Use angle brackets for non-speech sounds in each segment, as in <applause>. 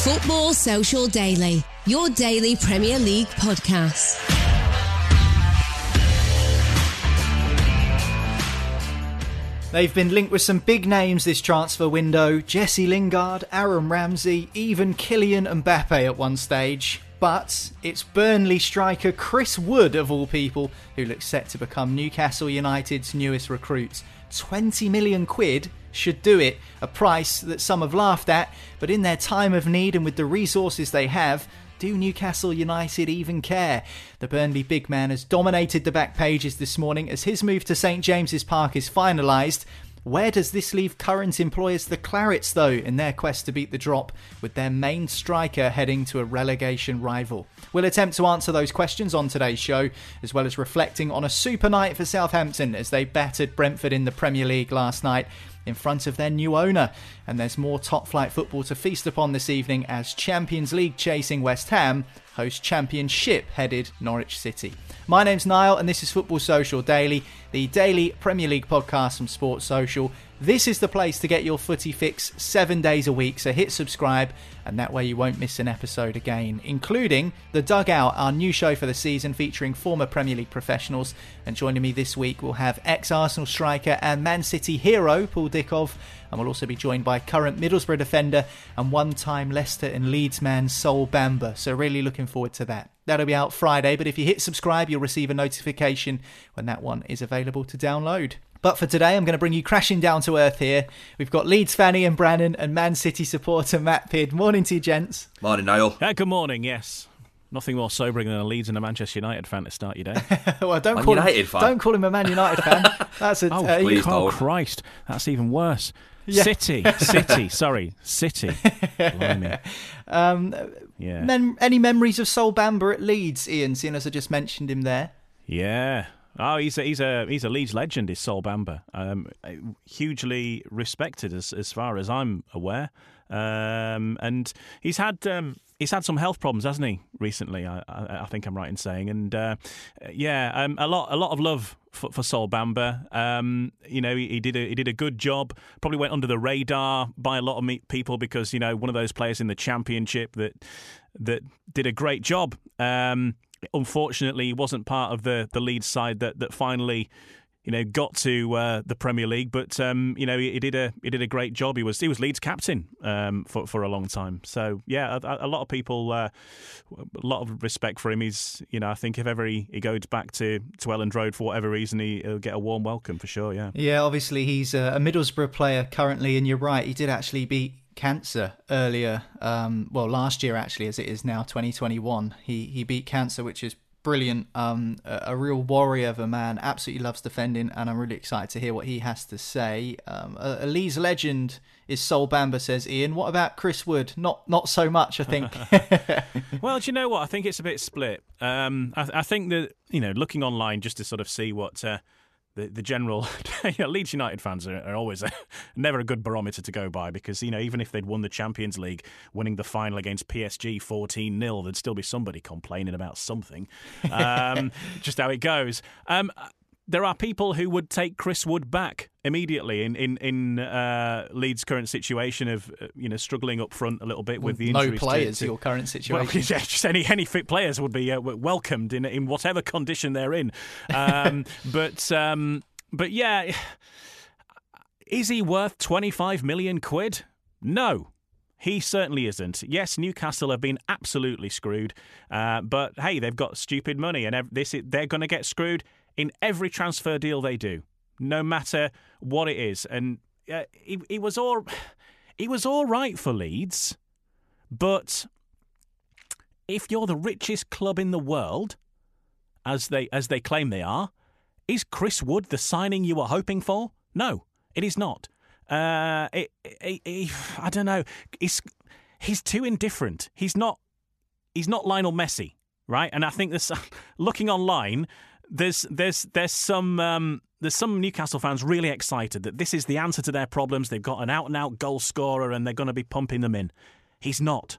Football Social Daily, your daily Premier League podcast. They've been linked with some big names this transfer window Jesse Lingard, Aaron Ramsey, even Kylian Mbappe at one stage. But it's Burnley striker Chris Wood, of all people, who looks set to become Newcastle United's newest recruit. 20 million quid should do it, a price that some have laughed at, but in their time of need and with the resources they have, do Newcastle United even care? The Burnley big man has dominated the back pages this morning as his move to St James's Park is finalised. Where does this leave current employers the Clarets, though, in their quest to beat the drop, with their main striker heading to a relegation rival? We'll attempt to answer those questions on today's show, as well as reflecting on a super night for Southampton as they battered Brentford in the Premier League last night in front of their new owner. And there's more top flight football to feast upon this evening as Champions League chasing West Ham host Championship headed Norwich City. My name's Niall, and this is Football Social Daily, the daily Premier League podcast from Sports Social. This is the place to get your footy fix seven days a week, so hit subscribe, and that way you won't miss an episode again, including The Dugout, our new show for the season featuring former Premier League professionals. And joining me this week, we'll have ex Arsenal striker and Man City hero Paul Dickov, and we'll also be joined by current Middlesbrough defender and one time Leicester and Leeds man Sol Bamba. So, really looking forward to that. That'll be out Friday, but if you hit subscribe, you'll receive a notification when that one is available to download. But for today, I'm going to bring you crashing down to earth here. We've got Leeds fan Ian Brannan and Man City supporter Matt Pidd. Morning to you, gents. Morning, Niall. Yeah, good morning, yes. Nothing more sobering than a Leeds and a Manchester United fan to start your day. <laughs> well, don't Man call United him, fan? don't call him a Man United fan. That's a <laughs> oh, uh, please. oh. Christ, that's even worse. Yeah. City, City, sorry, City. <laughs> Um, Yeah, mem- any memories of Sol Bamba at Leeds, Ian? Seeing as I just mentioned him there. yeah. Oh, he's a, he's a he's a Leeds legend. Is Sol Bamba, um, hugely respected as as far as I'm aware, um, and he's had. Um, He's had some health problems, hasn't he? Recently, I, I, I think I'm right in saying, and uh, yeah, um, a lot, a lot of love for, for Sol Bamba. Um, you know, he, he did a he did a good job. Probably went under the radar by a lot of people because you know one of those players in the championship that that did a great job. Um, unfortunately, he wasn't part of the the Leeds side that that finally. You know, got to uh, the Premier League, but um, you know he, he did a he did a great job. He was he was Leeds captain um, for for a long time. So yeah, a, a lot of people, uh, a lot of respect for him. He's you know I think if ever he, he goes back to to Elland Road for whatever reason, he, he'll get a warm welcome for sure. Yeah. Yeah, obviously he's a, a Middlesbrough player currently, and you're right, he did actually beat cancer earlier. Um, well, last year actually, as it is now, 2021. He he beat cancer, which is brilliant. Um, a, a real warrior of a man. Absolutely loves defending, and I'm really excited to hear what he has to say. Um, a, a Leeds legend is Sol Bamba, says Ian. What about Chris Wood? Not not so much, I think. <laughs> <laughs> Well, do you know what? I think it's a bit split. Um, I, I think that you know, looking online just to sort of see what uh, the, the general <laughs> you know, Leeds United fans are, are always a, <laughs> never a good barometer to go by because you know even if they'd won the Champions League, winning the final against PSG fourteen 0 there'd still be somebody complaining about something. <laughs> Um, just how it goes. Um, there are people who would take Chris Wood back immediately in in in uh, Leeds' current situation of uh, you know struggling up front a little bit with the injuries. No players. To, to, your current <laughs> situation. Well, yeah, just any any fit players would be uh, welcomed in in whatever condition they're in. Um, <laughs> but um, but yeah, is he worth twenty five million quid? No. He certainly isn't. Yes, Newcastle have been absolutely screwed, uh, but hey, they've got stupid money, and this they're going to get screwed in every transfer deal they do, no matter what it is. And uh, he was all he was all right for Leeds, but if you're the richest club in the world, as they as they claim they are, is Chris Wood the signing you were hoping for? No, it is not. Uh, it, it, it, I don't know. He's he's too indifferent. He's not. He's not Lionel Messi, right? And I think this <laughs> looking online, there's there's there's some um, there's some Newcastle fans really excited that this is the answer to their problems. They've got an out and out goal scorer and they're going to be pumping them in. He's not.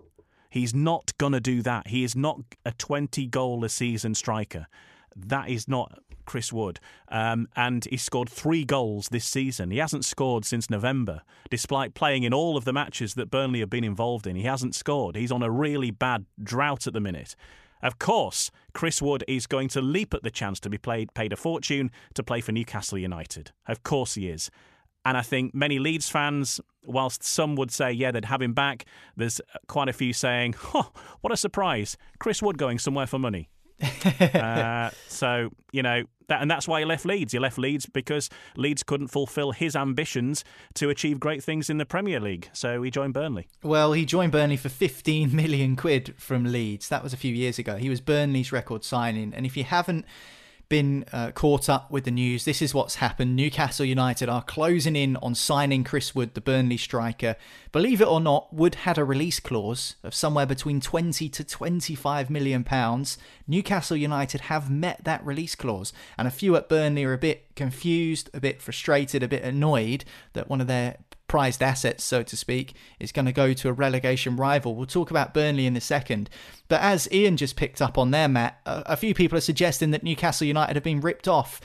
He's not going to do that. He is not a 20 goal a season striker. That is not Chris Wood. Um, and he scored three goals this season. He hasn't scored since November, despite playing in all of the matches that Burnley have been involved in. He hasn't scored. He's on a really bad drought at the minute. Of course, Chris Wood is going to leap at the chance to be played, paid a fortune to play for Newcastle United. Of course he is. And I think many Leeds fans, whilst some would say, yeah, they'd have him back, there's quite a few saying, oh, what a surprise. Chris Wood going somewhere for money. <laughs> uh, so you know that, and that's why he left Leeds. He left Leeds because Leeds couldn't fulfil his ambitions to achieve great things in the Premier League. So he joined Burnley. Well, he joined Burnley for 15 million quid from Leeds. That was a few years ago. He was Burnley's record signing, and if you haven't been uh, caught up with the news, this is what's happened. Newcastle United are closing in on signing Chris Wood, the Burnley striker. Believe it or not, Wood had a release clause of somewhere between 20 to 25 million pounds. Newcastle United have met that release clause, and a few at Burnley are a bit confused, a bit frustrated, a bit annoyed that one of their prized assets, so to speak, is going to go to a relegation rival. We'll talk about Burnley in a second. But as Ian just picked up on there, Matt, a, a few people are suggesting that Newcastle United have been ripped off.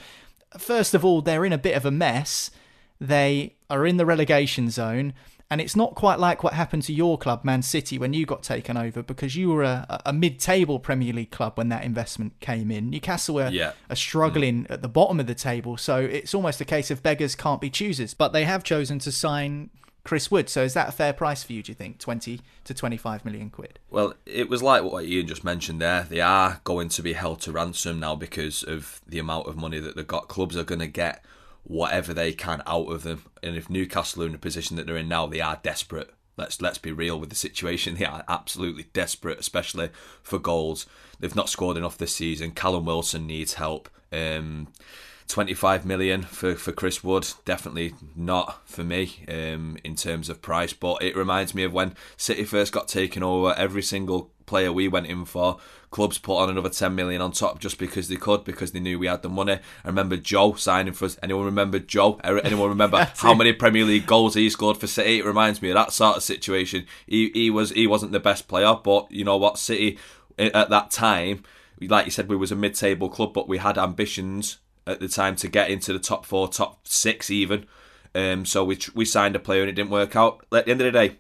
First of all, they're in a bit of a mess. They are in the relegation zone. And it's not quite like what happened to your club, Man City, when you got taken over, because you were a, a mid-table Premier League club when that investment came in. Newcastle were, yeah. are struggling mm. at the bottom of the table, so it's almost a case of beggars can't be choosers. But they have chosen to sign Chris Wood. So is that a fair price for you? Do you think twenty to twenty-five million quid? Well, it was like what Ian just mentioned there. They are going to be held to ransom now because of the amount of money that they've got. Clubs are going to get whatever they can out of them. And if Newcastle are in the position that they're in now, they are desperate. Let's let's be real with the situation. <laughs> They are absolutely desperate, especially for goals. They've not scored enough this season. Callum Wilson needs help. Um, 25 million for, for Chris Wood, definitely not for me um, in terms of price. But it reminds me of when City first got taken over. Every single player we went in for, clubs put on another 10 million on top just because they could, because they knew we had the money. I remember Joe signing for us. Anyone remember Joe? Anyone remember <laughs> how many Premier League goals he scored for City? It reminds me of that sort of situation. He, he was he wasn't the best player, but you know what? City at that time, like you said, we was a mid-table club, but we had ambitions at the time to get into the top four, top six even. Um, so we we signed a player and it didn't work out. At the end of the day,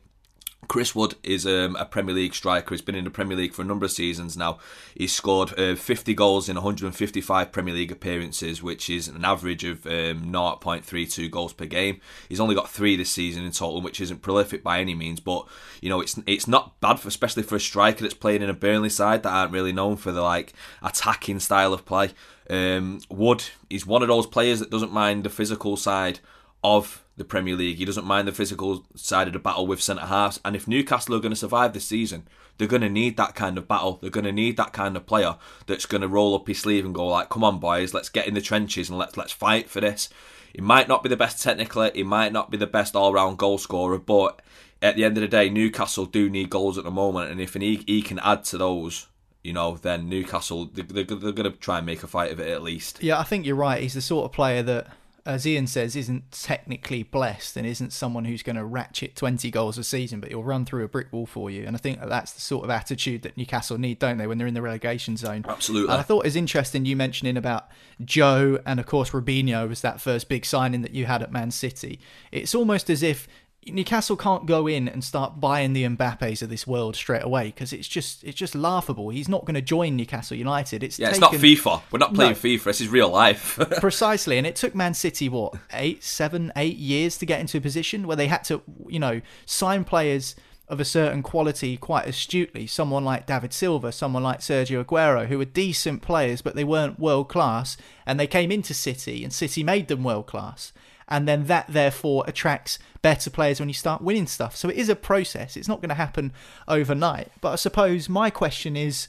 Chris Wood is um, a Premier League striker. He's been in the Premier League for a number of seasons now. He's scored uh, 50 goals in 155 Premier League appearances, which is an average of um, 0.32 goals per game. He's only got three this season in total, which isn't prolific by any means. But you know, it's it's not bad, for, especially for a striker that's playing in a Burnley side that aren't really known for the like attacking style of play. Um, Wood is one of those players that doesn't mind the physical side of the Premier League. He doesn't mind the physical side of the battle with centre halves. And if Newcastle are going to survive this season, they're going to need that kind of battle. They're going to need that kind of player that's going to roll up his sleeve and go like, "Come on, boys, let's get in the trenches and let's let's fight for this." He might not be the best technically. He might not be the best all-round goal scorer, but at the end of the day, Newcastle do need goals at the moment, and if he, he can add to those you know, then Newcastle they're, they're, they're going to try and make a fight of it at least. Yeah, I think you're right. He's the sort of player that, as Ian says, isn't technically blessed and isn't someone who's going to ratchet 20 goals a season, but he'll run through a brick wall for you. And I think that that's the sort of attitude that Newcastle need, don't they, when they're in the relegation zone? Absolutely. And I thought it was interesting you mentioning about Joe and, of course, Robinho was that first big signing that you had at Man City. It's almost as if Newcastle can't go in and start buying the Mbappes of this world straight away because it's just it's just laughable. He's not going to join Newcastle United. It's yeah, taken... it's not FIFA. We're not playing No. FIFA. This is real life. <laughs> precisely, and it took Man City what eight, seven, eight years to get into a position where they had to, you know, sign players of a certain quality quite astutely. Someone like David Silva, someone like Sergio Aguero, who were decent players, but they weren't world class, and they came into City, and City made them world class. And then that therefore attracts better players when you start winning stuff. So it is a process. It's not going to happen overnight. But I suppose my question is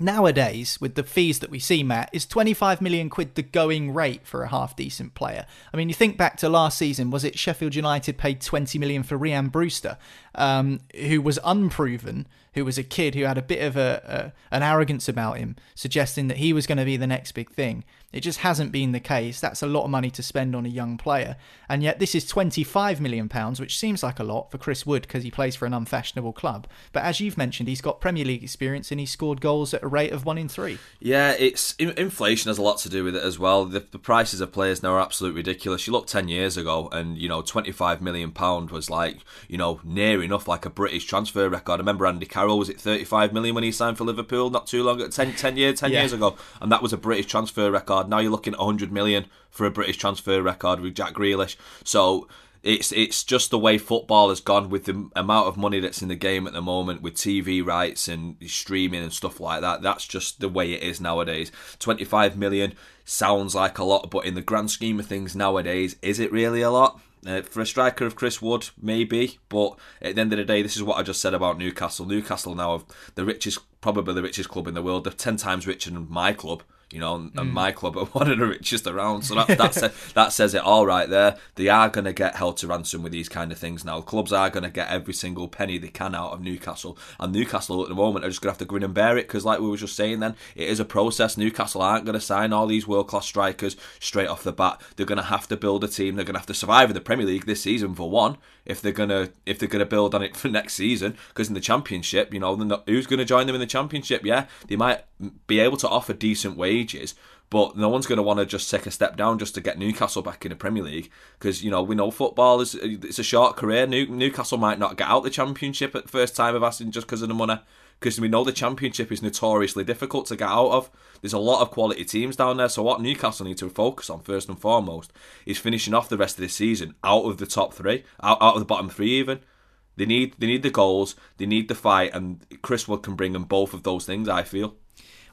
nowadays with the fees that we see matt is 25 million quid the going rate for a half decent player i mean you think back to last season was it sheffield united paid 20 million for rhian brewster um, who was unproven who was a kid who had a bit of a, a an arrogance about him suggesting that he was going to be the next big thing it just hasn't been the case that's a lot of money to spend on a young player and yet this is 25 million pounds which seems like a lot for chris wood because he plays for an unfashionable club but as you've mentioned he's got premier league experience and he scored goals at a rate of one in three Yeah, it's in- inflation has a lot to do with it as well. The, the prices of players now are absolutely ridiculous. You look ten years ago, and you know, twenty five million pound was like you know near enough like a British transfer record. I remember Andy Carroll was it thirty five million when he signed for Liverpool not too long, 10, 10 years, ten Yeah. years ago, and that was a British transfer record. Now you're looking at hundred million for a British transfer record with Jack Grealish. So it's it's just the way football has gone with the amount of money that's in the game at the moment with TV rights and streaming and stuff like that. That's just the way it is nowadays. 25 million sounds like a lot, but in the grand scheme of things nowadays, is it really a lot? Uh, for a striker of Chris Wood, maybe, but at the end of the day, this is what I just said about Newcastle. Newcastle now have the richest, probably the richest club in the world. They're ten times richer than my club you know, and and mm. my club are <laughs> one of the richest around. So that <laughs> that, sa- that says it all right there. They are going to get held to ransom with these kind of things now. Clubs are going to get every single penny they can out of Newcastle, and Newcastle at the moment are just going to have to grin and bear it because, like we were just saying, then it is a process. Newcastle aren't going to sign all these world class strikers straight off the bat. They're going to have to build a team. They're going to have to survive in the Premier League this season for one. If they're gonna if they're gonna build on it <laughs> for next season, because in the Championship, you know, not- who's going to join them in the Championship? Yeah, they might be able to offer decent wages, but no one's going to want to just take a step down just to get Newcastle back in the Premier League because you know we know football is it's a short career. New, Newcastle might not get out the Championship at the first time of asking just because of the money. Because we know the Championship is notoriously difficult to get out of. There's a lot of quality teams down there. So what Newcastle need to focus on first and foremost is finishing off the rest of the season out of the top three, out, out of the bottom three even. They need they need the goals, they need the fight, and Chris Wood can bring them both of those things. I feel.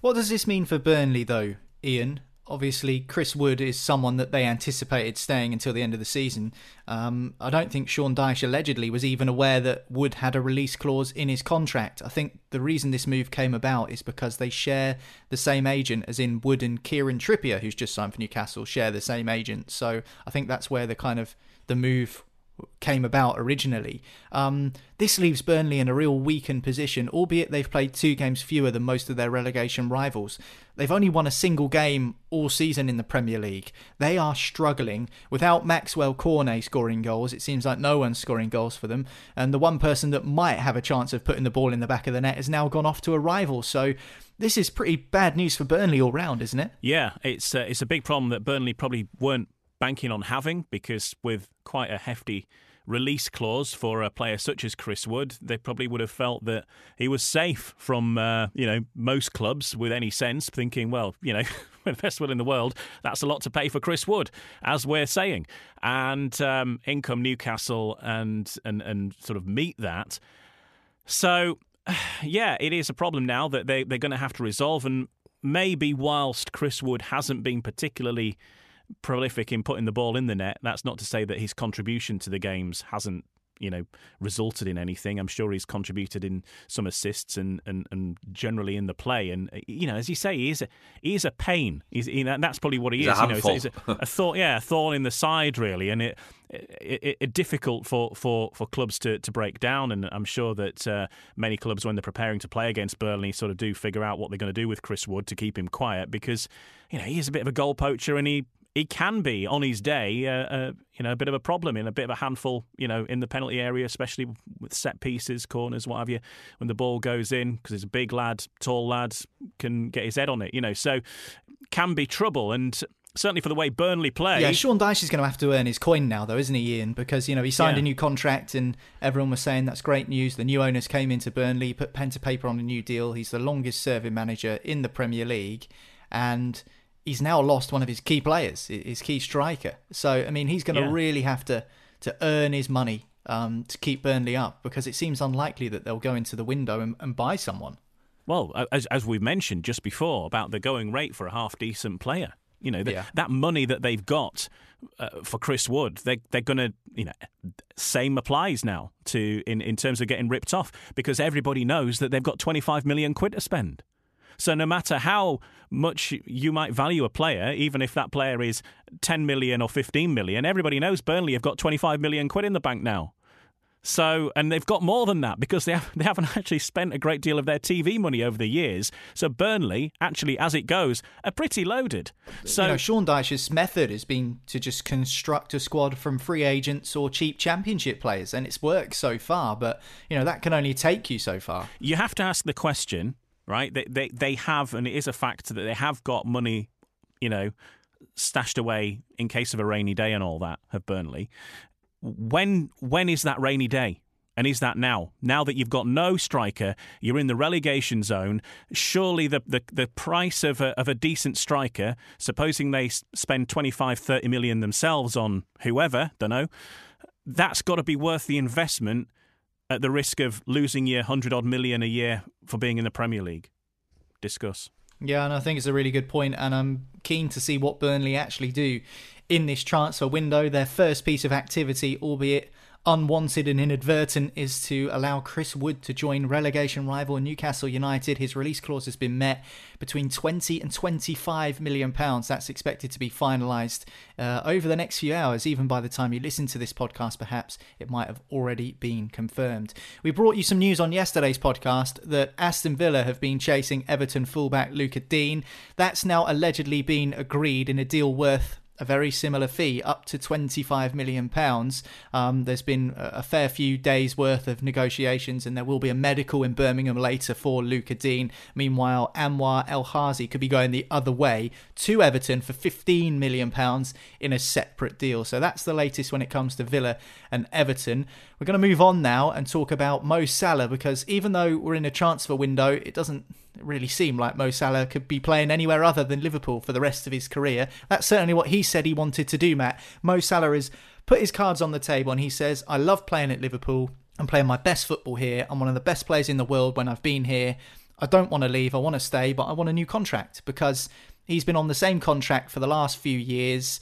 What does this mean for Burnley, though, Ian? Obviously, Chris Wood is someone that they anticipated staying until the end of the season. Um, I don't think Sean Dyche allegedly was even aware that Wood had a release clause in his contract. I think the reason this move came about is because they share the same agent, as in Wood and Kieran Trippier, who's just signed for Newcastle, share the same agent. So I think that's where the kind of the move came about originally. Um, this leaves Burnley in a real weakened position, albeit they've played two games fewer than most of their relegation rivals. They've only won a single game all season in the Premier League. They are struggling. Without Maxwell Cornet scoring goals, it seems like no one's scoring goals for them. And the one person that might have a chance of putting the ball in the back of the net has now gone off to a rival. So this is pretty bad news for Burnley all round, isn't it? Yeah, it's uh, it's a big problem that Burnley probably weren't banking on having because with quite a hefty release clause for a player such as Chris Wood, they probably would have felt that he was safe from uh, you know most clubs with any sense, thinking, well, you know, <laughs> the best will in the world. That's a lot to pay for Chris Wood, as we're saying, and um, Newcastle and and and sort of meet that. So, <sighs> yeah, it is a problem now that they they're going to have to resolve, and maybe whilst Chris Wood hasn't been particularly prolific in putting the ball in the net. That's not to say that his contribution to the games hasn't you know resulted in anything. I'm sure he's contributed in some assists and and, and generally in the play. And you know, as you say, he is a, he is a pain. He's you know, that's probably what he he's is. A you know, handful. he's a, a thorn, yeah, a thorn in the side really, and it. It, it, it difficult for, for, for clubs to, to break down, and I'm sure that uh, many clubs, when they're preparing to play against Burnley, sort of do figure out what they're going to do with Chris Wood to keep him quiet because you know he is a bit of a goal poacher, and he he can be on his day, uh, uh, you know, a bit of a problem in a bit of a handful, you know, in the penalty area, especially with set pieces, corners, what have you. When the ball goes in, because he's a big lad, tall lad, can get his head on it, you know, so can be trouble. And certainly for the way Burnley play. Yeah, Sean Dyche is going to have to earn his coin now, though, isn't he, Ian? Because you know he signed Yeah. a new contract, and everyone was saying that's great news. The new owners came into Burnley, put pen to paper on a new deal. He's the longest-serving manager in the Premier League, and he's now lost one of his key players, his key striker. So I mean, he's going to Yeah. really have to to earn his money um, to keep Burnley up because it seems unlikely that they'll go into the window and, and buy someone. Well, as, as we've mentioned just before about the going rate for a half decent player, you know, th- Yeah. that money that they've got uh, for Chris Wood, they, they're going to, you know, same applies now to in, in terms of getting ripped off because everybody knows that they've got 25 million quid to spend. So no matter how much you might value a player, even if that player is 10 million or 15 million, everybody knows Burnley have got 25 million quid in the bank now. So, and they've got more than that because they have, <laughs> they haven't actually spent a great deal of their TV money over the years. So Burnley, actually, as it goes, are pretty loaded. So you know, Sean Dyche's method has been to just construct a squad from free agents or cheap championship players, and it's worked so far. But you know that can only take you so far. you have to ask the question, right? They, they they have, and it is a fact that they have got money, you know, stashed away in case of a rainy day and all that. Have Burnley? When when is that rainy day? And is that now? Now that you've got no striker, you're in the relegation zone. Surely the, the, the price of a, of a decent striker, supposing they spend 25, 30 million themselves on whoever, don't know, that's got to be worth the investment at the risk of losing your 100 odd million a year for being in the Premier League. Discuss. Yeah, and I think it's a really good point, and I'm keen to see what Burnley actually do in this transfer window. Their first piece of activity, albeit unwanted and inadvertent, is to allow Chris Wood to join relegation rival Newcastle United. His release clause has been met between 20 and 25 million pounds. That's expected to be finalised uh, over the next few hours. Even by the time you listen to this podcast, perhaps it might have already been confirmed. We brought you some news on yesterday's podcast that Aston Villa have been chasing Everton fullback Lucas Digne. That's now allegedly been agreed in a deal worth a very similar fee, up to £25 million. Um, there's been a fair few days' worth of negotiations, and there will be a medical in Birmingham later for Lucas Digne. Meanwhile, Anwar El Ghazi could be going the other way to Everton for £15 million in a separate deal. So that's the latest when it comes to Villa and Everton. We're going to move on now and talk about Mo Salah because even though we're in a transfer window, it doesn't really seem like Mo Salah could be playing anywhere other than Liverpool for the rest of his career. That's certainly what he said he wanted to do, Matt. Mo Salah has put his cards on the table and he says, I love playing at Liverpool. I'm playing my best football here. I'm one of the best players in the world when I've been here. I don't want to leave. I want to stay, but I want a new contract because he's been on the same contract for the last few years.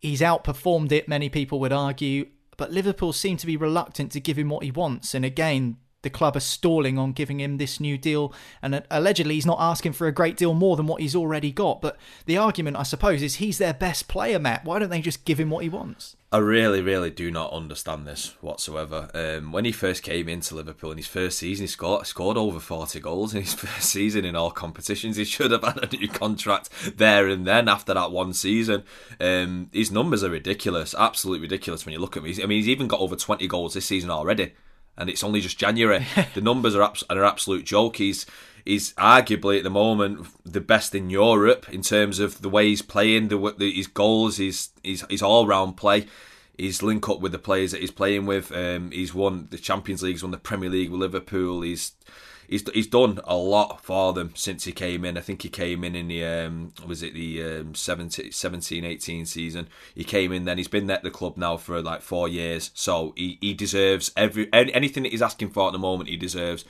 He's outperformed it, many people would argue, but Liverpool seem to be reluctant to give him what he wants. And again, the club are stalling on giving him this new deal, and allegedly he's not asking for a great deal more than what he's already got. But the argument, I suppose, is he's their best player, Matt. Why don't they just give him what he wants? I really, really do not understand this whatsoever. Um, when he first came into Liverpool in his first season, he scored scored over forty goals in his <laughs> first season in all competitions. He should have had a new contract there and then after that one season. Um, his numbers are ridiculous, absolutely ridiculous when you look at. He's, I mean, he's even got over twenty goals this season already, and it's only just January. <laughs> the numbers are, abs- are an absolute joke. He's he's arguably at the moment the best in Europe in terms of the way he's playing, the, the his goals, his his, his all round play. His link up with the players that he's playing with. Um, he's won the Champions League, he's won the Premier League with Liverpool. He's he's he's done a lot for them since he came in. I think he came in in the um, was it the um, 17, 17 18 season. He came in then. He's been at the club now for like four years. So he, he deserves every anything that he's asking for at the moment. He deserves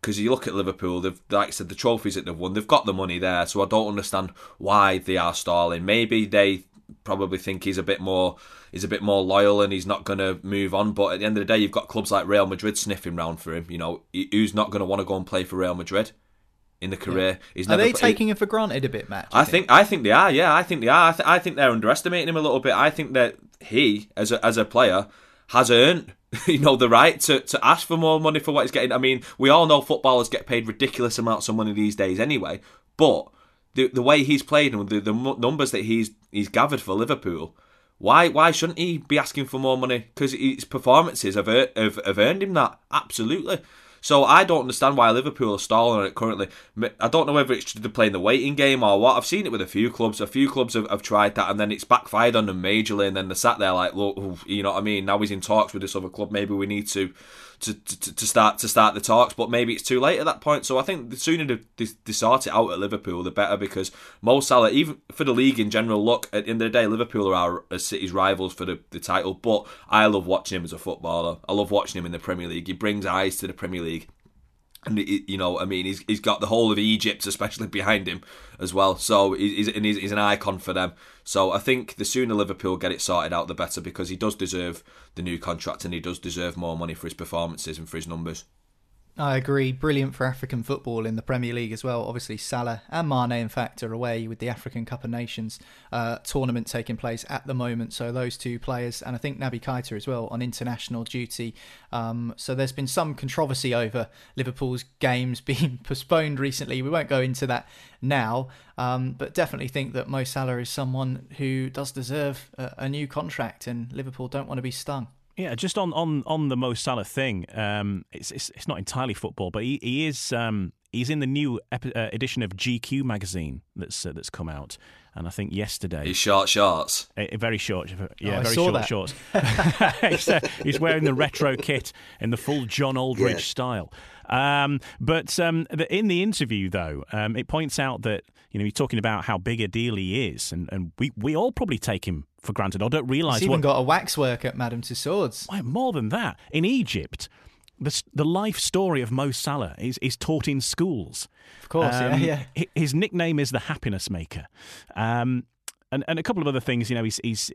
because you look at Liverpool, they've like I said, the trophies that they've won, they've got the money there. So I don't understand why they are stalling. Maybe they probably think he's a bit more he's a bit more loyal and he's not going to move on. But at the end of the day, you've got clubs like Real Madrid sniffing round for him. You know, who's not going to want to go and play for Real Madrid? in the career. Yeah. Are they taking him for granted a bit, Matt? I think? think? I think they are. Yeah, I think they are. I, th- I, think they're underestimating him a little bit. I think that he, as a as a player, has earned <laughs> you know the right to, to ask for more money for what he's getting. I mean, we all know footballers get paid ridiculous amounts of money these days anyway, but the the way he's played and the, the numbers that he's he's gathered for Liverpool, why why shouldn't he be asking for more money? Because his performances have, have have earned him that absolutely. So I don't understand why Liverpool are stalling on it currently. I don't know whether it's to playing the waiting game or what. I've seen it with a few clubs. A few clubs have, have tried that, and then it's backfired on them majorly. And then they sat there like, look, you know what I mean? Now he's in talks with this other club. Maybe we need to to, to, to start to start the talks, but maybe it's too late at that point. So I think the sooner they, they, sort it out at Liverpool, the better. Because Mo Salah, even for the league in general, look at the end of the day, Liverpool are our City's rivals for the, the title. But I love watching him as a footballer. I love watching him in the Premier League. He brings eyes to the Premier League and you know, I mean, he's he's got the whole of Egypt, especially behind him as well. So he's and he's, he's an icon for them. So I think the sooner Liverpool get it sorted out, the better, because he does deserve the new contract and he does deserve more money for his performances and for his numbers. I agree. Brilliant for African football in the Premier League as well. Obviously, Salah and Mane, in fact, are away with the African Cup of Nations uh, tournament taking place at the moment. So those two players, and I think Naby Keita as well, on international duty. Um, so there's been some controversy over Liverpool's games <laughs> being postponed recently. We won't go into that now, um, but definitely think that Mo Salah is someone who does deserve a, a new contract, and Liverpool don't want to be stung. Yeah, just on, on, on the Mo Salah thing, um, it's, it's, it's not entirely football, but he he is um, he's in the new epi- uh, edition of GQ magazine that's uh, that's come out, and I think yesterday he's short shorts, uh, very short, yeah, oh, very short that. shorts. <laughs> <laughs> he's, uh, he's, wearing the retro kit in the full John Aldridge yeah. style. Um, but um, the, in the interview, though, um, it points out that you know he's talking about how big a deal he is, and, and we we all probably take him for granted or don't realise. He's even what, got a waxwork at Madame Tussauds. Why, more than that, in Egypt, the the life story of Mo Salah is is taught in schools. Of course, um, yeah, yeah. His nickname is the Happiness Maker. Um, and, and a couple of other things. You know, he's he's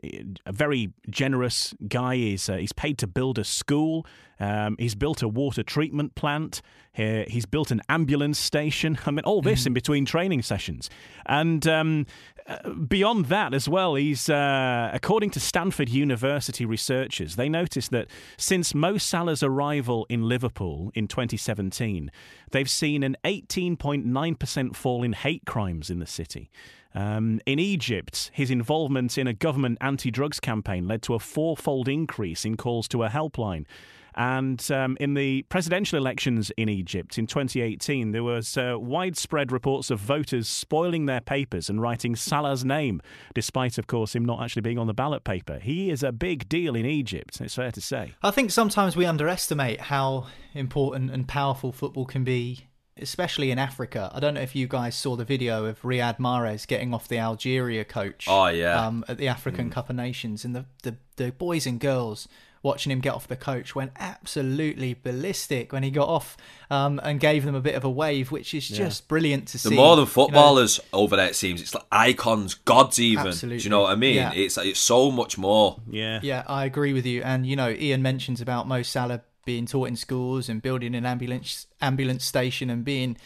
a very generous guy. He's uh, he's paid to build a school. Um, he's built a water treatment plant. He, he's built an ambulance station. <laughs> I mean, all this mm. in between training sessions. And um, uh, beyond that as well, he's uh, according to Stanford University researchers, they noticed that since Mo Salah's arrival in Liverpool in 2017, they've seen an 18.9% fall in hate crimes in the city. Um, in Egypt, his involvement in a government anti drugs campaign led to a fourfold increase in calls to a helpline. And um, in the presidential elections in Egypt in 2018, there was uh, widespread reports of voters spoiling their papers and writing Salah's name, despite, of course, him not actually being on the ballot paper. He is a big deal in Egypt, it's fair to say. I think sometimes we underestimate how important and powerful football can be especially in Africa. I don't know if you guys saw the video of Riyad Mahrez getting off the Algeria coach. Oh yeah, um, at the African mm. Cup of Nations, and the, the the boys and girls watching him get off the coach went absolutely ballistic when he got off um, and gave them a bit of a wave, which is yeah. just brilliant to see. The more than footballers you know, over there, it seems it's like icons, gods, even. Absolutely. Do you know what I mean? Yeah. It's it's so much more. Yeah, yeah, I agree with you. And you know, Ian mentions about Mo Salah being taught in schools and building an ambulance ambulance station and being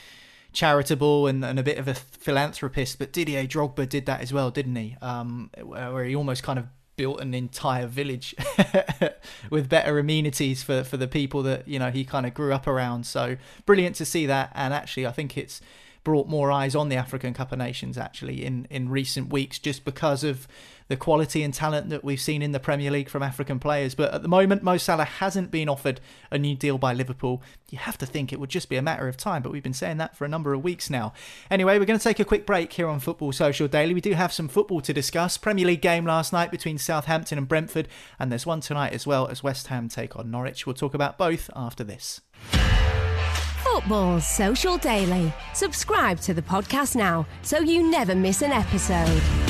charitable and, and a bit of a philanthropist. But Didier Drogba did that as well, didn't he? Um, where he almost kind of built an entire village <laughs> with better amenities for, for the people that you know he kind of grew up around. So brilliant to see that, and actually I think it's brought more eyes on the African Cup of Nations actually in in recent weeks just because of the quality and talent that we've seen in the Premier League from African players. But at the moment, Mo Salah hasn't been offered a new deal by Liverpool. You have to think it would just be a matter of time, but we've been saying that for a number of weeks now. Anyway, we're going to take a quick break here on Football Social Daily. We do have some football to discuss. Premier League game last night between Southampton and Brentford, and there's one tonight as well as West Ham take on Norwich. We'll talk about both after this. Football Social Daily. Subscribe to the podcast now so you never miss an episode.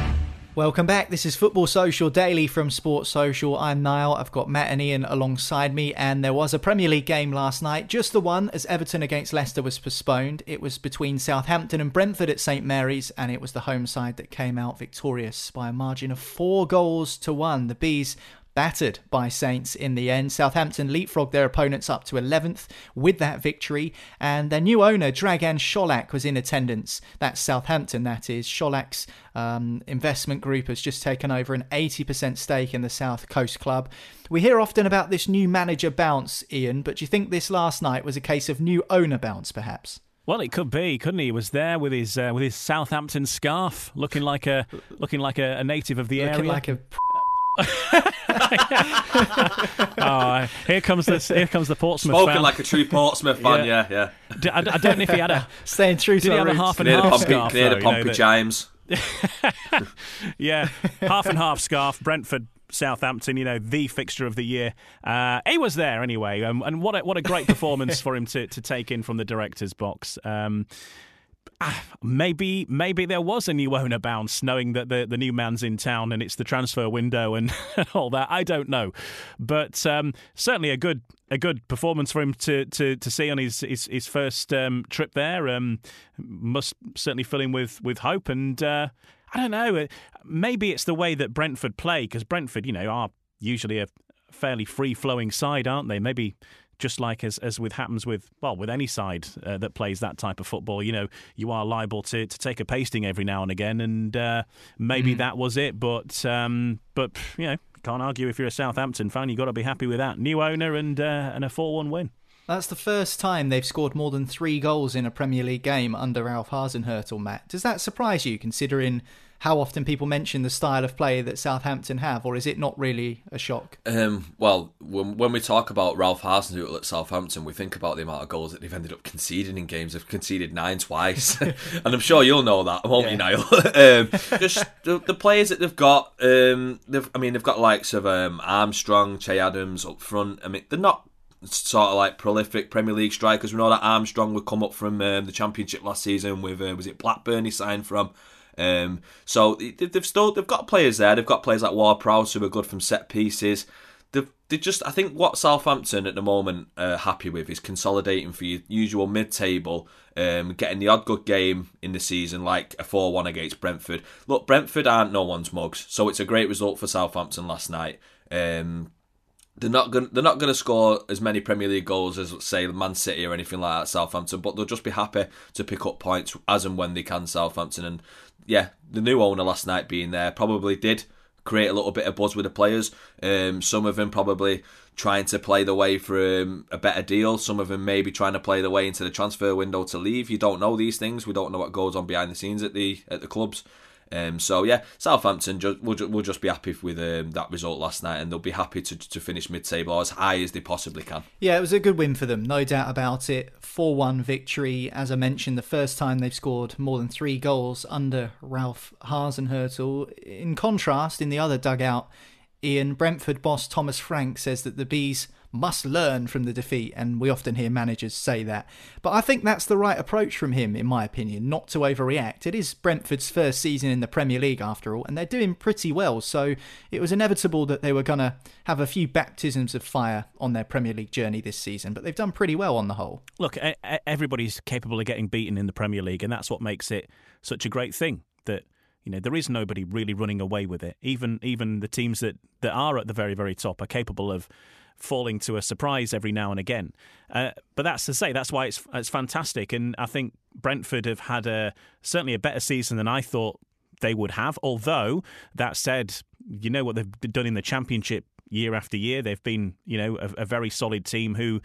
Welcome back. This is Football Social Daily from Sports Social. I'm Niall. I've got Matt and Ian alongside me, and there was a Premier League game last night. Just the one, as Everton against Leicester was postponed. It was between Southampton and Brentford at St Mary's, and it was the home side that came out victorious by a margin of four goals to one. The Bees battered by Saints in the end. Southampton leapfrogged their opponents up to 11th with that victory, and their new owner, Dragan Solak, was in attendance. That's Southampton, that is. Solak's um, investment group has just taken over an 80% stake in the South Coast Club. We hear often about this new manager bounce, Ian, but do you think this last night was a case of new owner bounce, perhaps? Well, it could be, couldn't he? He was there with his uh, with his Southampton scarf, looking like a looking like a, a native of the looking area. like a <laughs> oh, here comes this. Here comes the Portsmouth. Spoken fan. like a true Portsmouth fan, yeah, yeah. D- I, I don't know if he had a. <laughs> staying true Did to he our have a half and half Pompey, scarf? near the though, you know, Pompey that- Chimes. <laughs> yeah, half and half scarf. Brentford, Southampton. You know, the fixture of the year. Uh, he was there anyway, um, and what a, what a great performance for him to to take in from the director's box. Um, ah, Maybe, maybe there was a new owner bounce, knowing that the, the new man's in town and it's the transfer window <laughs> and, all that. I don't know, but um, certainly a good a good performance for him to to, to see on his his, his first um, trip there. Um, must certainly fill him with with hope and. Uh, I don't know. uh, Maybe it's the way that Brentford play because Brentford, you know, are usually a fairly free flowing side, aren't they? Maybe just like as as with happens with well with any side uh, that plays that type of football, you know, you are liable to, to take a pasting every now and again, and uh, maybe that was it. But um, but you know, can't argue if you're a Southampton fan, you've got to be happy with that new owner and uh, and a four one win. That's the first time they've scored more than three goals in a Premier League game under Ralph Hasenhüttl, Matt. Does that surprise you, considering how often people mention the style of play that Southampton have, or is it not really a shock? Um, well, when, when we talk about Ralph Hasenhüttl at Southampton, we think about the amount of goals that they've ended up conceding in games. They've conceded nine twice, <laughs> <laughs> and I'm sure you'll know that, won't you, Niall? <laughs> um, just the, the players that they've got. Um, they've, I mean, they've got likes of um, Armstrong, Che Adams up front. I mean, they're not sort of like prolific Premier League strikers. We know that Armstrong would come up from um, the Championship last season with uh, was it Blackburn he signed from. Um, so they- they've still they've got players there. They've got players like Ward-Prowse who are good from set pieces. They've they just I think what Southampton at the moment are happy with is consolidating for your usual mid-table, um, getting the odd good game in the season like a four-one against Brentford. Look, Brentford aren't no one's mugs, so it's a great result for Southampton last night. Um, they're not going. They're not going to score as many Premier League goals as say Man City or anything like that. Southampton, but they'll just be happy to pick up points as and when they can. Southampton, and yeah, the new owner last night being there probably did create a little bit of buzz with the players. Um, some of them probably trying to play the way for um, a better deal. Some of them maybe trying to play the way into the transfer window to leave. You don't know these things. We don't know what goes on behind the scenes at the at the clubs. Um, so yeah, Southampton just, will, will just be happy with um, that result last night, and they'll be happy to, to finish mid-table as high as they possibly can. Yeah, it was a good win for them, no doubt about it. 4 1 victory. As I mentioned, the first time they've scored more than three goals under Ralph Hasenhüttl. In contrast, in the other dugout, Ian Brentford boss Thomas Frank says that the Bees must learn from the defeat, and we often hear managers say that. But I think that's the right approach from him, in my opinion, not to overreact. It is Brentford's first season in the Premier League, after all, and they're doing pretty well, so it was inevitable that they were going to have a few baptisms of fire on their Premier League journey this season, but they've done pretty well on the whole. Look, everybody's capable of getting beaten in the Premier League, and that's what makes it such a great thing that you know there is nobody really running away with it even even the teams that that are at the very very top are capable of falling to a surprise every now and again. Uh, but that's to say, that's why it's it's fantastic, and I think Brentford have had a certainly a better season than I thought they would have. Although that said, you know what they've done in the Championship year after year. They've been, you know, a, a very solid team who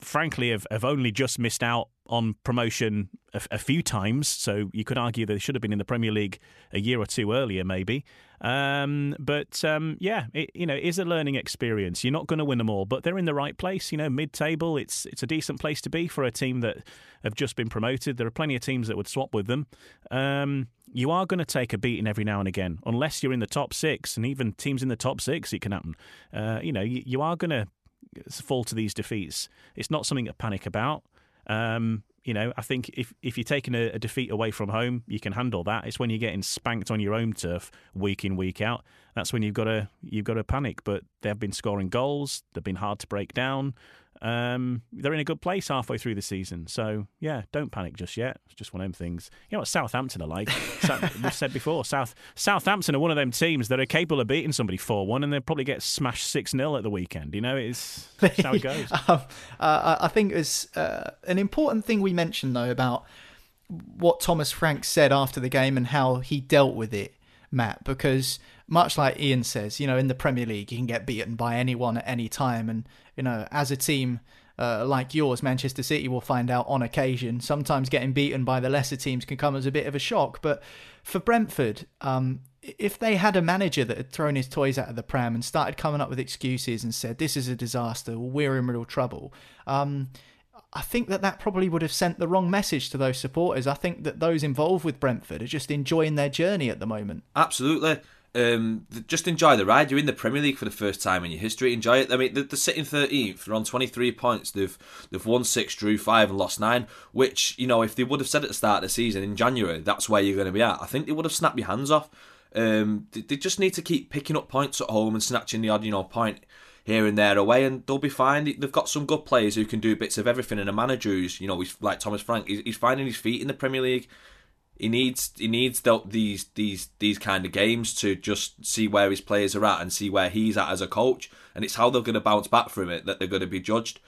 frankly have, have only just missed out on promotion a, a, few times. So you could argue they should have been in the Premier League a year or two earlier, maybe. Um, but um, yeah, it you know is a learning experience. You're not going to win them all, but they're in the right place. You know, mid-table, it's it's a decent place to be for a team that have just been promoted. There are plenty of teams that would swap with them. Um, you are going to take a beating every now and again, unless you're in the top six, and even teams in the top six, it can happen. Uh, you know, you, you are going to fall to these defeats. It's not something to panic about. Um, you know, I think if if you're taking a, a, defeat away from home, you can handle that. It's when you're getting spanked on your own turf week in week out. That's when you've got to you've got to panic. But they've been scoring goals. They've been hard to break down um, they're in a good place halfway through the season. So yeah, don't panic just yet. It's just one of them things. You know what Southampton are like? <laughs> We've said before, South Southampton are one of them teams that are capable of beating somebody four one, and they'll probably get smashed six 0 at the weekend. You know, it's, how it <laughs> goes. um, uh, I think it's uh, an important thing we mentioned though about what Thomas Frank said after the game and how he dealt with it, Matt, because much like Ian says, you know, in the Premier League, you can get beaten by anyone at any time. And, you know, as a team uh, like yours, Manchester City will find out on occasion. Sometimes getting beaten by the lesser teams can come as a bit of a shock. But for Brentford, um, if they had a manager that had thrown his toys out of the pram and started coming up with excuses and said, this is a disaster, we're in real trouble, um, I think that that probably would have sent the wrong message to those supporters. I think that those involved with Brentford are just enjoying their journey at the moment. Absolutely um, just enjoy the ride. You're in the Premier League for the first time in your history. Enjoy it. I mean, they're, sitting 13th. They're on 23 points. They've they've won six, drew five, and lost nine. Which you know, if they would have said at the start of the season in January, that's where you're going to be at. I think they would have snapped your hands off. Um, they, they just need to keep picking up points at home and snatching the odd, you know, point here and there away, and they'll be fine. They've got some good players who can do bits of everything, and a manager who's, you know, he's like Thomas Frank. He's, he's finding his feet in the Premier League he needs he needs these these these kind of games to just see where his players are at and see where he's at as a coach, and it's how they're going to bounce back from it that they're going to be judged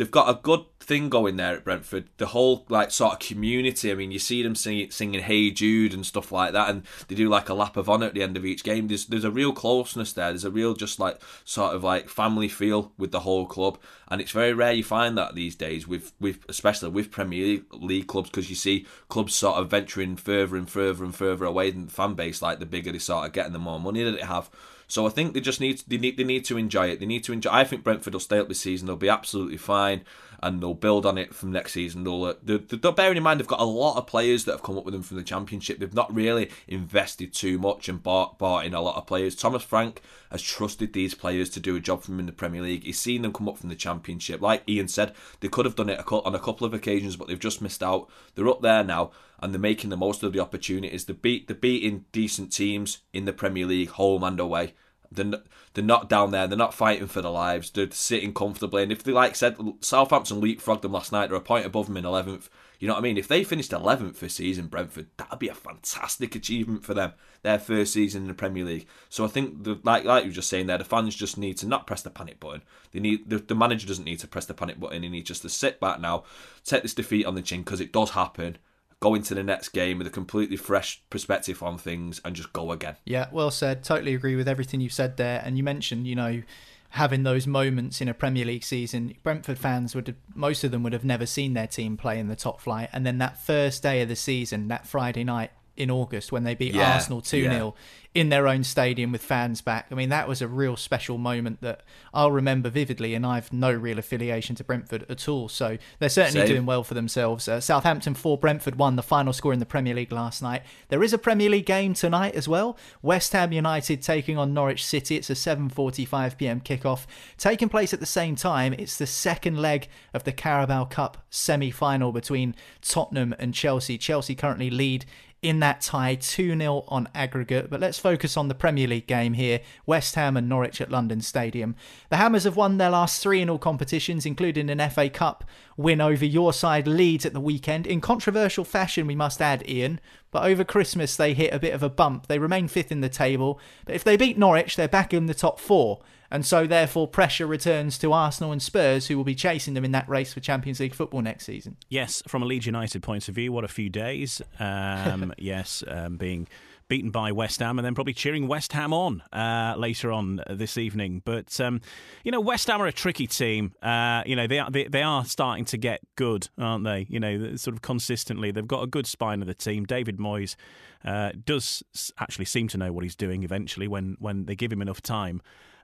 they've got a good thing going there at Brentford. The whole like sort of community. I mean, you see them singing, singing "Hey Jude" and stuff like that, and they do like a lap of honour at the end of each game. There's there's a real closeness there. There's a real just like sort of like family feel with the whole club, and it's very rare you find that these days with with especially with Premier League clubs because you see clubs sort of venturing further and further and further away than the fan base. Like the bigger they sort of get and the more money that they have. So I think they just need they need they need to enjoy it. They need to enjoy. I think Brentford will stay up this season. They'll be absolutely fine, and they'll build on it from next season. They'll, uh, they're, they're, bearing in mind they've got a lot of players that have come up with them from the Championship. They've not really invested too much and bought bought in a lot of players. Thomas Frank has trusted these players to do a job for him in the Premier League. He's seen them come up from the Championship. Like Ian said, they could have done it on a couple of occasions, but they've just missed out. They're up there now, and they're making the most of the opportunities. They're, beat, they're beating decent teams in the Premier League, home and away. They're, they're not down there. They're not fighting for their lives. They're sitting comfortably. And if they, like said, Southampton leapfrogged them last night, they're a point above them in 11th. You know what I mean? If they finished 11th this season, Brentford, that'd be a fantastic achievement for them. Their first season in the Premier League. So I think, the, like like you were just saying there, the fans just need to not press the panic button. They need the, the manager doesn't need to press the panic button. He needs just to sit back now, take this defeat on the chin because it does happen go into the next game with a completely fresh perspective on things and just go again. Yeah, well said. Totally agree with everything you've said there. And you mentioned, you know, having those moments in a Premier League season. Brentford fans would have, most of them would have never seen their team play in the top flight. And then that first day of the season, that Friday night, in August when they beat Yeah, Arsenal 2 0 yeah. in their own stadium with fans back. I mean, that was a real special moment that I'll remember vividly, and I've no real affiliation to Brentford at all. So they're certainly Same. doing well for themselves. Uh, Southampton 4, Brentford 1, the final score in the Premier League last night. There is a Premier League game tonight as well. West Ham United taking on Norwich City. It's a 7:45 p.m. kickoff. Taking place at the same time, it's the second leg of the Carabao Cup semi-final between Tottenham and Chelsea. Chelsea currently lead in that tie 2 0 on aggregate. But let's focus on the Premier League game here West Ham and Norwich at London Stadium. The Hammers have won their last three in all competitions, including an FA Cup win over your side Leeds at the weekend. In controversial fashion, we must add, Ian. But over Christmas, they hit a bit of a bump. They remain fifth in the table. But if they beat Norwich, they're back in the top four. And so, therefore, pressure returns to Arsenal and Spurs, who will be chasing them in that race for Champions League football next season. Yes, from a Leeds United point of view, what a few days. Um, <laughs> yes, um, being beaten by West Ham and then probably cheering West Ham on uh, later on this evening. But um, you know, West Ham are a tricky team. Uh, you know, they are they, they are starting to get good, aren't they? You know, sort of consistently, they've got a good spine of the team. David Moyes uh, does actually seem to know what he's doing. Eventually, when when they give him enough time.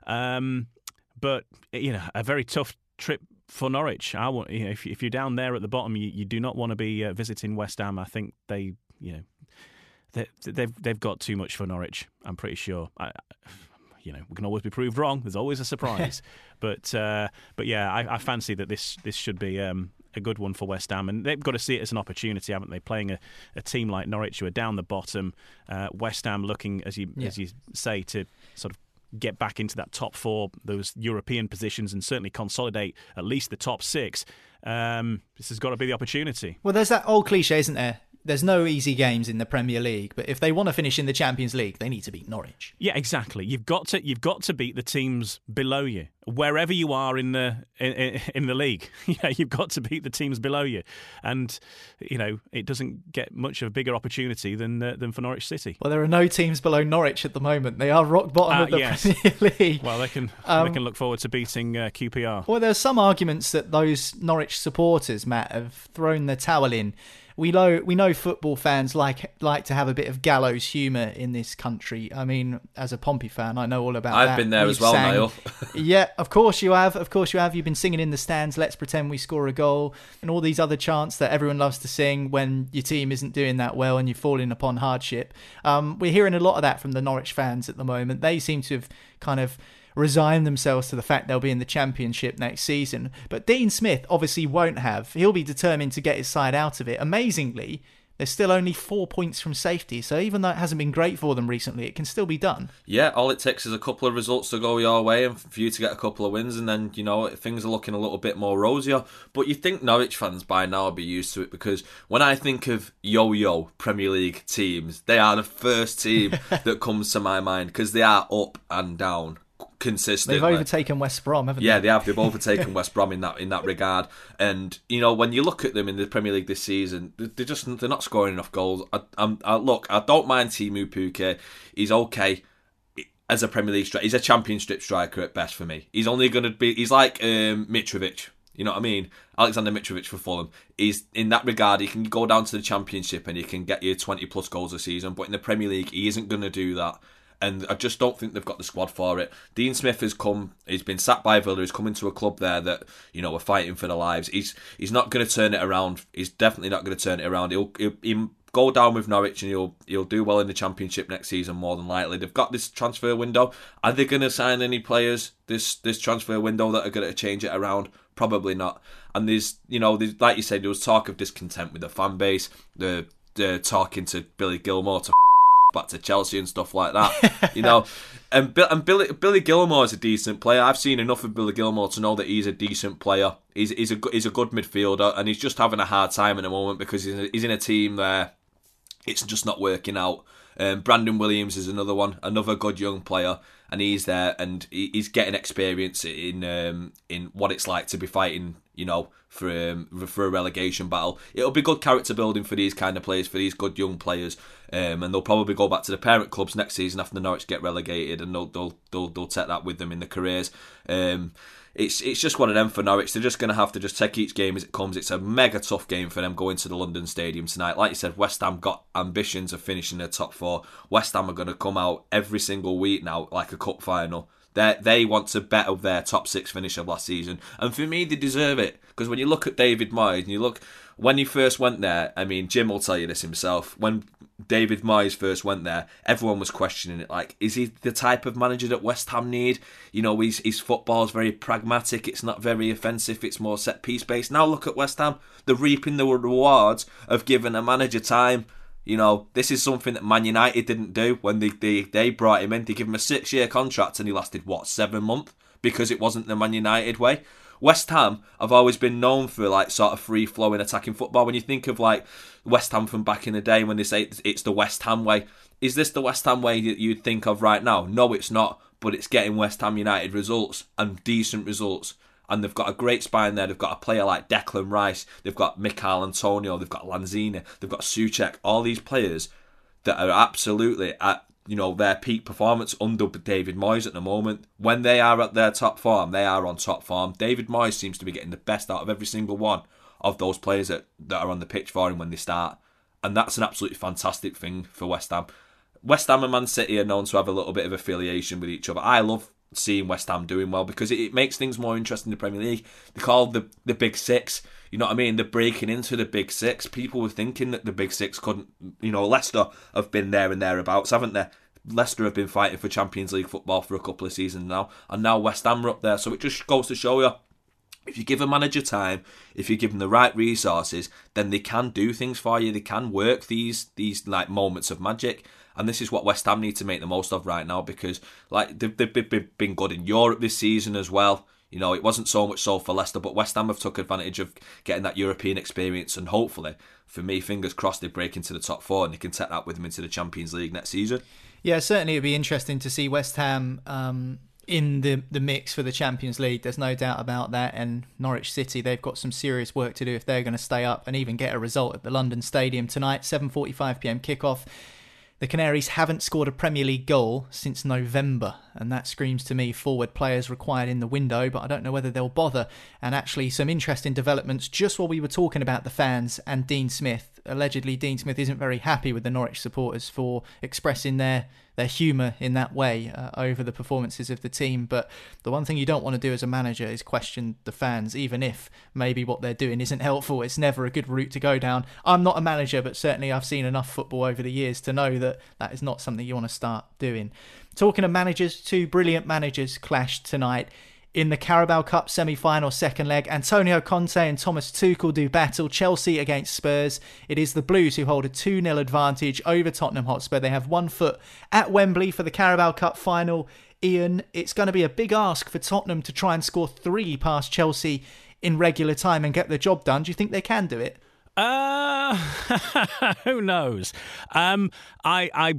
Um, but you know, a very tough trip for Norwich. I want, you know, if, if you're down there at the bottom, you, you do not want to be uh, visiting West Ham. I think they, you know, they, they've they've got too much for Norwich. I'm pretty sure. I, you know, we can always be proved wrong. There's always a surprise, <laughs> but uh, but yeah, I, I fancy that this this should be. Um, a good one for West Ham, and they've got to see it as an opportunity, haven't they? Playing a, a team like Norwich, who are down the bottom, uh, West Ham looking, as you Yeah. as you say, to sort of get back into that top four, those European positions, and certainly consolidate at least the top six. Um, this has got to be the opportunity. Well, there's that old cliche, isn't there? There's no easy games in the Premier League, but if they want to finish in the Champions League, they need to beat Norwich. Yeah, exactly. You've got to you've got to beat the teams below you, wherever you are in the in, in, the league. <laughs> Yeah, you've got to beat the teams below you, and you know it doesn't get much of a bigger opportunity than uh, than for Norwich City. Well, there are no teams below Norwich at the moment. They are rock bottom Uh, of the yes. Premier <laughs> League. Well, they can Um, they can look forward to beating uh, QPR. Well, there's some arguments that those Norwich supporters, Matt, have thrown the towel in. We know we know football fans like like to have a bit of gallows humour in this country. I mean, as a Pompey fan, I know all about that. I've that. been there We've as well, sang- Niall. <laughs> yeah, of course you have. Of course you have. You've been singing in the stands. Let's pretend we score a goal, and all these other chants that everyone loves to sing when your team isn't doing that well and you're falling upon hardship. Um, we're hearing a lot of that from the Norwich fans at the moment. They seem to have kind of resigned themselves to the fact they'll be in the championship next season. But Dean Smith obviously won't have. He'll be determined to get his side out of it. Amazingly, they're still only four points from safety. So even though it hasn't been great for them recently, it can still be done. Yeah, all it takes is a couple of results to go your way and for you to get a couple of wins, and then, you know, things are looking a little bit more rosier. But you think Norwich fans by now will be used to it because when I think of yo yo Premier League teams, they are the first team <laughs> that comes to my mind because they are up and down consistently. They've overtaken West Brom, haven't Yeah, they? Yeah, they have. They've <laughs> overtaken West Brom in that in that regard. And you know, when you look at them in the Premier League this season, they're just they're not scoring enough goals. I, I, look, I don't mind Teemu Pukki. He's okay as a Premier League striker. He's a Championship striker at best for me. He's only going to be. He's like um, Mitrovic. You know what I mean? Alexander Mitrovic for Fulham. He's in that regard. He can go down to the Championship and he can get you 20 plus goals a season. But in the Premier League, he isn't going to do that. And I just don't think they've got the squad for it. Dean Smith has come. He's been sacked by Villa. He's coming to a club there that you know are fighting for their lives. He's he's not going to turn it around. He's definitely not going to turn it around. He'll, he'll, he'll go down with Norwich and he'll he'll do well in the Championship next season more than likely. They've got this transfer window. Are they going to sign any players this this transfer window that are going to change it around? Probably not. And there's you know there's, like you said there was talk of discontent with the fan base. The the talking to Billy Gilmour to back to Chelsea and stuff like that. <laughs> you know, and Bill, and Billy Billy Gilmour is a decent player. I've seen enough of Billy Gilmour to know that he's a decent player. He's he's a good- he's a good midfielder, and he's just having a hard time at the moment because he's in, he's in a team where it's just not working out. Um, Brandon Williams is another one, another good young player, and he's there and he- he's getting experience in um, in what it's like to be fighting you know, for um, for a relegation battle. It'll be good character building for these kind of players, for these good young players, um, and they'll probably go back to the parent clubs next season after the Norwich get relegated, and they'll they'll they'll, they'll take that with them in their careers. Um, it's it's just one of them for Norwich. They're just going to have to just take each game as it comes. It's a mega tough game for them going to the London Stadium tonight. Like you said, West Ham got ambitions of finishing the top four. West Ham are going to come out every single week now like a cup final. They they want to better their top six finish of last season, and for me, they deserve it. Because when you look at David Moyes and you look when he first went there, I mean, Jim will tell you this himself. When David Moyes first went there, everyone was questioning it. Like, is he the type of manager that West Ham need? You know, his, his football is very pragmatic. It's not very offensive. It's more set piece based. Now look at West Ham. They're reaping the rewards of giving a manager time. You know, this is something that Man United didn't do when they, they, they brought him in. They gave him a six year contract and he lasted, what, seven months? Because it wasn't the Man United way. West Ham have always been known for like sort of free flowing attacking football. When you think of like West Ham from back in the day when they say it's the West Ham way, is this the West Ham way that you'd think of right now? No, it's not, but it's getting West Ham United results and decent results and they've got a great spine there. They've got a player like Declan Rice, they've got Michail Antonio, they've got Lanzini, they've got Soucek. All these players that are absolutely at you know their peak performance under David Moyes at the moment. When they are at their top form, they are on top form. David Moyes seems to be getting the best out of every single one of those players that, that are on the pitch for him when they start, and that's an absolutely fantastic thing for West Ham. West Ham and Man City are known to have a little bit of affiliation with each other. I love seeing West Ham doing well because it, it makes things more interesting in the Premier League. They call the the Big Six. You know what I mean? They're breaking into the Big Six. People were thinking that the Big Six couldn't. You know, Leicester have been there and thereabouts, haven't they? Leicester have been fighting for Champions League football for a couple of seasons now, and now West Ham are up there. So it just goes to show you if you give a manager time, if you give them the right resources, then they can do things for you. They can work these these like moments of magic and this is what West Ham need to make the most of right now because like they've, they've been good in Europe this season as well. You know, it wasn't so much so for Leicester, but West Ham have took advantage of getting that European experience, and hopefully, for me, fingers crossed, they break into the top four and they can take that with them into the Champions League next season. Yeah, certainly it'd be interesting to see West Ham um, in the the mix for the Champions League. There's no doubt about that. And Norwich City, they've got some serious work to do if they're going to stay up and even get a result at the London Stadium tonight. 7:45 p.m. kickoff. The Canaries haven't scored a Premier League goal since November, and that screams to me forward players required in the window, but I don't know whether they'll bother. And actually, some interesting developments just while we were talking about the fans and Dean Smith. Allegedly, Dean Smith isn't very happy with the Norwich supporters for expressing their their humour in that way uh, over the performances of the team. But the one thing you don't want to do as a manager is question the fans, even if maybe what they're doing isn't <laughs> helpful. It's never a good route to go down. I'm not a manager, but certainly I've seen enough football over the years to know that that is not something you want to start doing. Talking of managers, two brilliant managers clashed tonight in the Carabao Cup semi final second leg, Antonio Conte and Thomas Tuchel do battle Chelsea against Spurs. It is the Blues who hold a 2 0 advantage over Tottenham Hotspur. They have one foot at Wembley for the Carabao Cup final. Ian, it's going to be a big ask for Tottenham to try and score three past Chelsea in regular time and get the job done. Do you think they can do it? Uh, <laughs> who knows? Um, I, I,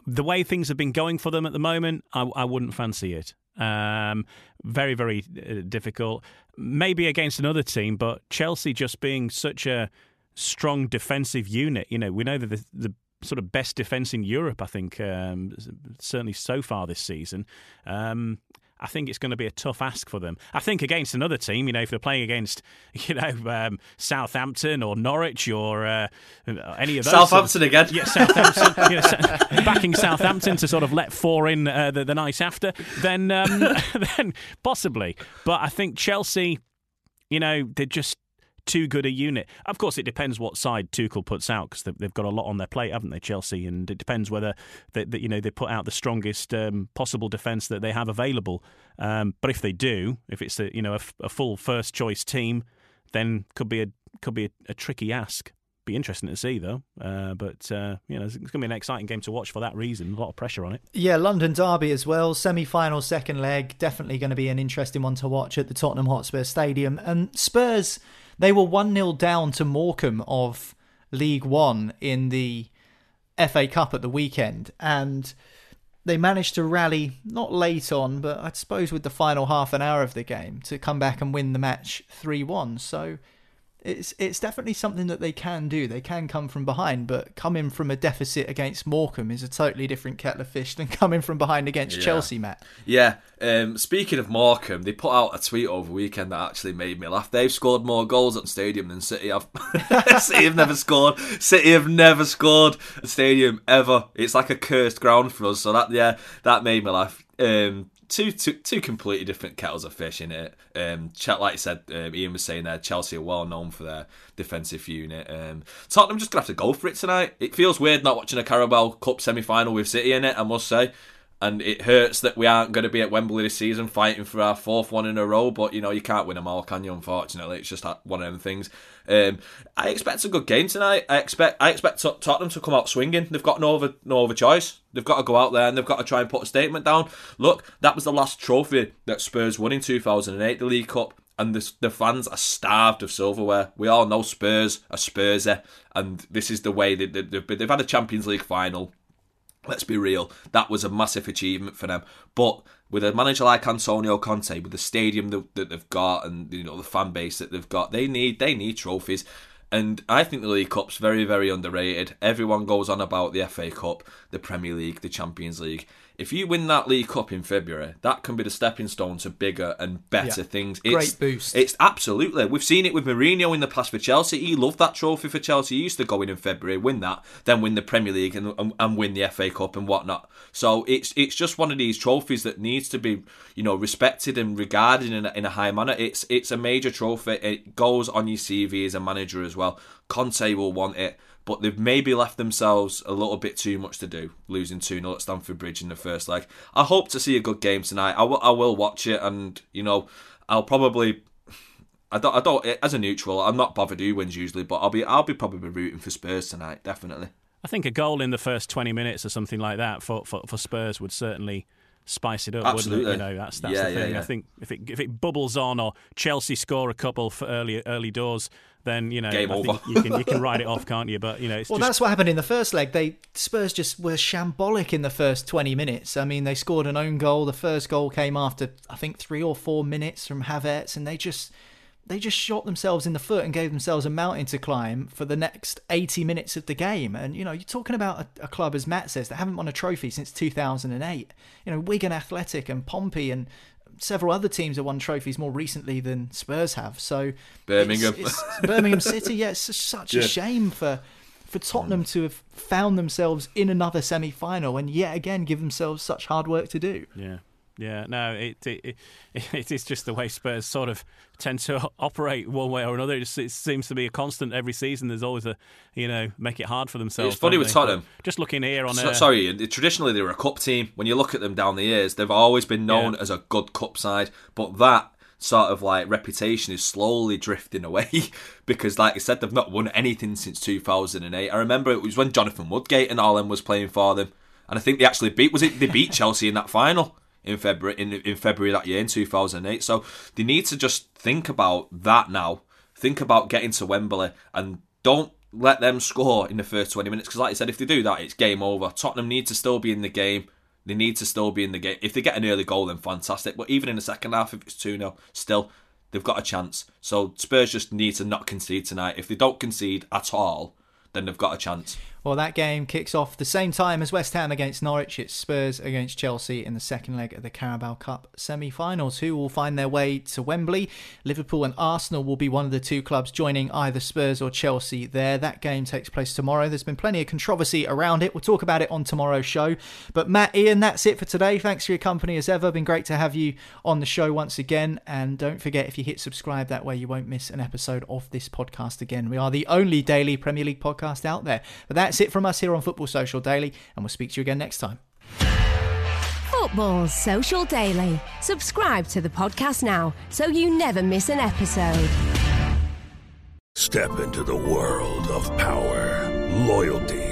<sighs> the way things have been going for them at the moment, I, I wouldn't fancy it. Um, very, very uh, difficult. Maybe against another team, but Chelsea just being such a strong defensive unit. You know, we know that the, the sort of best defence in Europe, I think, um, certainly so far this season. Um, I think it's going to be a tough ask for them. I think against another team, you know, if they're playing against, <laughs> you know, um, Southampton or Norwich or uh, any of those. Southampton again. Yeah, Southampton. <laughs> you know, backing Southampton to sort of let four in uh, the, the night after, then, um, <laughs> then possibly. But I think Chelsea, you know, they're just too good a unit. Of course, it depends what side Tuchel puts out because they've got a lot on their plate, haven't they, Chelsea? And it depends whether they, you know they put out the strongest um, possible defence that they have available. Um, but if they do, if it's a you know a, a, full first choice team, then could be a could be a, a tricky ask. Be interesting to see though, uh, but uh, you know it's going to be an exciting game to watch for that reason. A lot of pressure on it. Yeah, London Derby as well. Semi-final, second leg, definitely going to be an interesting one to watch at the Tottenham Hotspur Stadium. And Spurs they were 1 0 down to Morecambe of League One in the FA Cup at the weekend. And they managed to rally not late on, but I suppose with the final half an hour of the game to come back and win the match three one. So it's it's definitely something that they can do. They can come from behind, but coming from a deficit against Morecambe is a totally different kettle of fish than <laughs> coming from behind against Yeah. Chelsea, Matt. Yeah. Um, speaking of Morecambe, they put out a tweet over the weekend that actually made me laugh. They've scored more goals at the stadium than City have. <laughs> City have never scored. City have never scored a stadium ever. It's like a cursed ground for us. So that yeah, that made me laugh. Um, two, two, two completely different kettles of fish in it. Um, like I said, um, Ian was saying there, Chelsea are well known for their defensive unit. Um, Tottenham just gonna have to go for it tonight. It feels weird not watching a Carabao Cup semi final with City in it. I must say and it hurts that we aren't going to be at Wembley this season fighting for our fourth one in a row. But you know, you can't win them all, can you? Unfortunately, it's just one of them things. Um, I expect a good game tonight. I expect I expect Tottenham to come out swinging. They've got no other no other choice. They've got to go out there and they've got to try and put a statement down. Look, that was the last trophy that Spurs won in 2008, the League Cup. And the, the fans are starved of silverware. We all know Spurs are Spursy, and this is the way they, they've, they've had a Champions League final let's be real, that was a massive achievement for them. But with a manager like Antonio Conte, with the stadium that, that they've got and you know the fan base that they've got, they need they need trophies. And I think the League Cup's very, very underrated. Everyone goes on about the FA Cup, the Premier League, the Champions League. If you win that League Cup in February, that can be the stepping stone to bigger and better Yeah. things. Great boost. It's absolutely. We've seen it with Mourinho in the past for Chelsea. He loved that trophy for Chelsea. He used to go in in February, win that, then win the Premier League and, and, and win the FA Cup and whatnot. So it's it's just one of these trophies that needs to be you know respected and regarded in a, in a high manner. It's it's a major trophy. It goes on your CV as a manager as well. Conte will want it. But they've maybe left themselves a little bit too much to do, losing 2 0 at Stamford Bridge in the first leg. I hope to see a good game tonight. I will, I will watch it, and, you know, I'll probably I don't, I don't. As a neutral, I'm not bothered who wins usually, but I'll be, I'll be probably rooting for Spurs tonight, definitely. I think a goal in the first 20 minutes or something like that for, for, for Spurs would certainly spice it up, Absolutely. wouldn't it? You know, that's, that's Yeah, the yeah, thing. yeah. I think if it, if it bubbles on or Chelsea score a couple for early early doors, then, you know, Game I over. think you can, you can <laughs> write it off, can't you? But, you know, it's Well, just... that's what happened in the first leg. They Spurs just were shambolic in the first 20 minutes. I mean, they scored an own goal. The first goal came after I think 3 or 4 minutes from Havertz and they just they just shot themselves in the foot and gave themselves a mountain to climb for the next 80 minutes of the game. And you know, you're talking about a, a club as Matt says that haven't won a trophy since 2008. You know, Wigan Athletic and Pompey and several other teams have won trophies more recently than Spurs have. So Birmingham. it's- it's Birmingham <laughs> City, yeah, it's such Yeah. a shame for for Tottenham to have found themselves in another semi final and yet again give themselves such hard work to do. Yeah. Yeah, no, it, it it <laughs> it is just the way Spurs sort of tend to <laughs> operate one way or another. It, just, it seems to be a constant every season. There's always a you know make it hard for themselves. It's funny with they? Tottenham. Just looking here on So- a, sorry, uh, traditionally they were a cup team. When you look at them down the years, they've always been known as a good cup side. But that sort of like reputation is slowly drifting away <laughs> because, like I said, they've not won anything since 2008. I remember it was when Jonathan Woodgate and all them was playing for them, and I think they actually beat was it they beat Chelsea in that final in February in, in February that year in 2008. So they need to just think about that now. Think about getting to Wembley and don't let them score in the first 20 minutes because, like I said, if they do that, it's game over. Tottenham need to still be in the game. They need to still be in the game. If they get an early goal, then fantastic. But even in the second half, if it's 2 0, still, they've got a chance. So Spurs just need to not concede tonight. If they don't concede at all, then they've got a chance. Well, that game kicks off the same time as West Ham against Norwich. It's Spurs against Chelsea in the second leg of the Carabao Cup semi finals. Who will find their way to Wembley? Liverpool and Arsenal will be one of the two clubs joining either Spurs or Chelsea there. That game takes place tomorrow. There's been plenty of controversy around it. We'll talk about it on tomorrow's show. But Matt, Ian, that's it for today. Thanks for your company as ever. Been great to have you on the show once again. And don't forget, if you hit subscribe, that way you won't miss an episode of this podcast again. We are the only daily Premier League podcast out there. But that's it from us here on Football Social Daily, and we'll speak to you again next time. Football Social Daily. Subscribe to the podcast now so you never miss an episode. Step into the world of power, loyalty,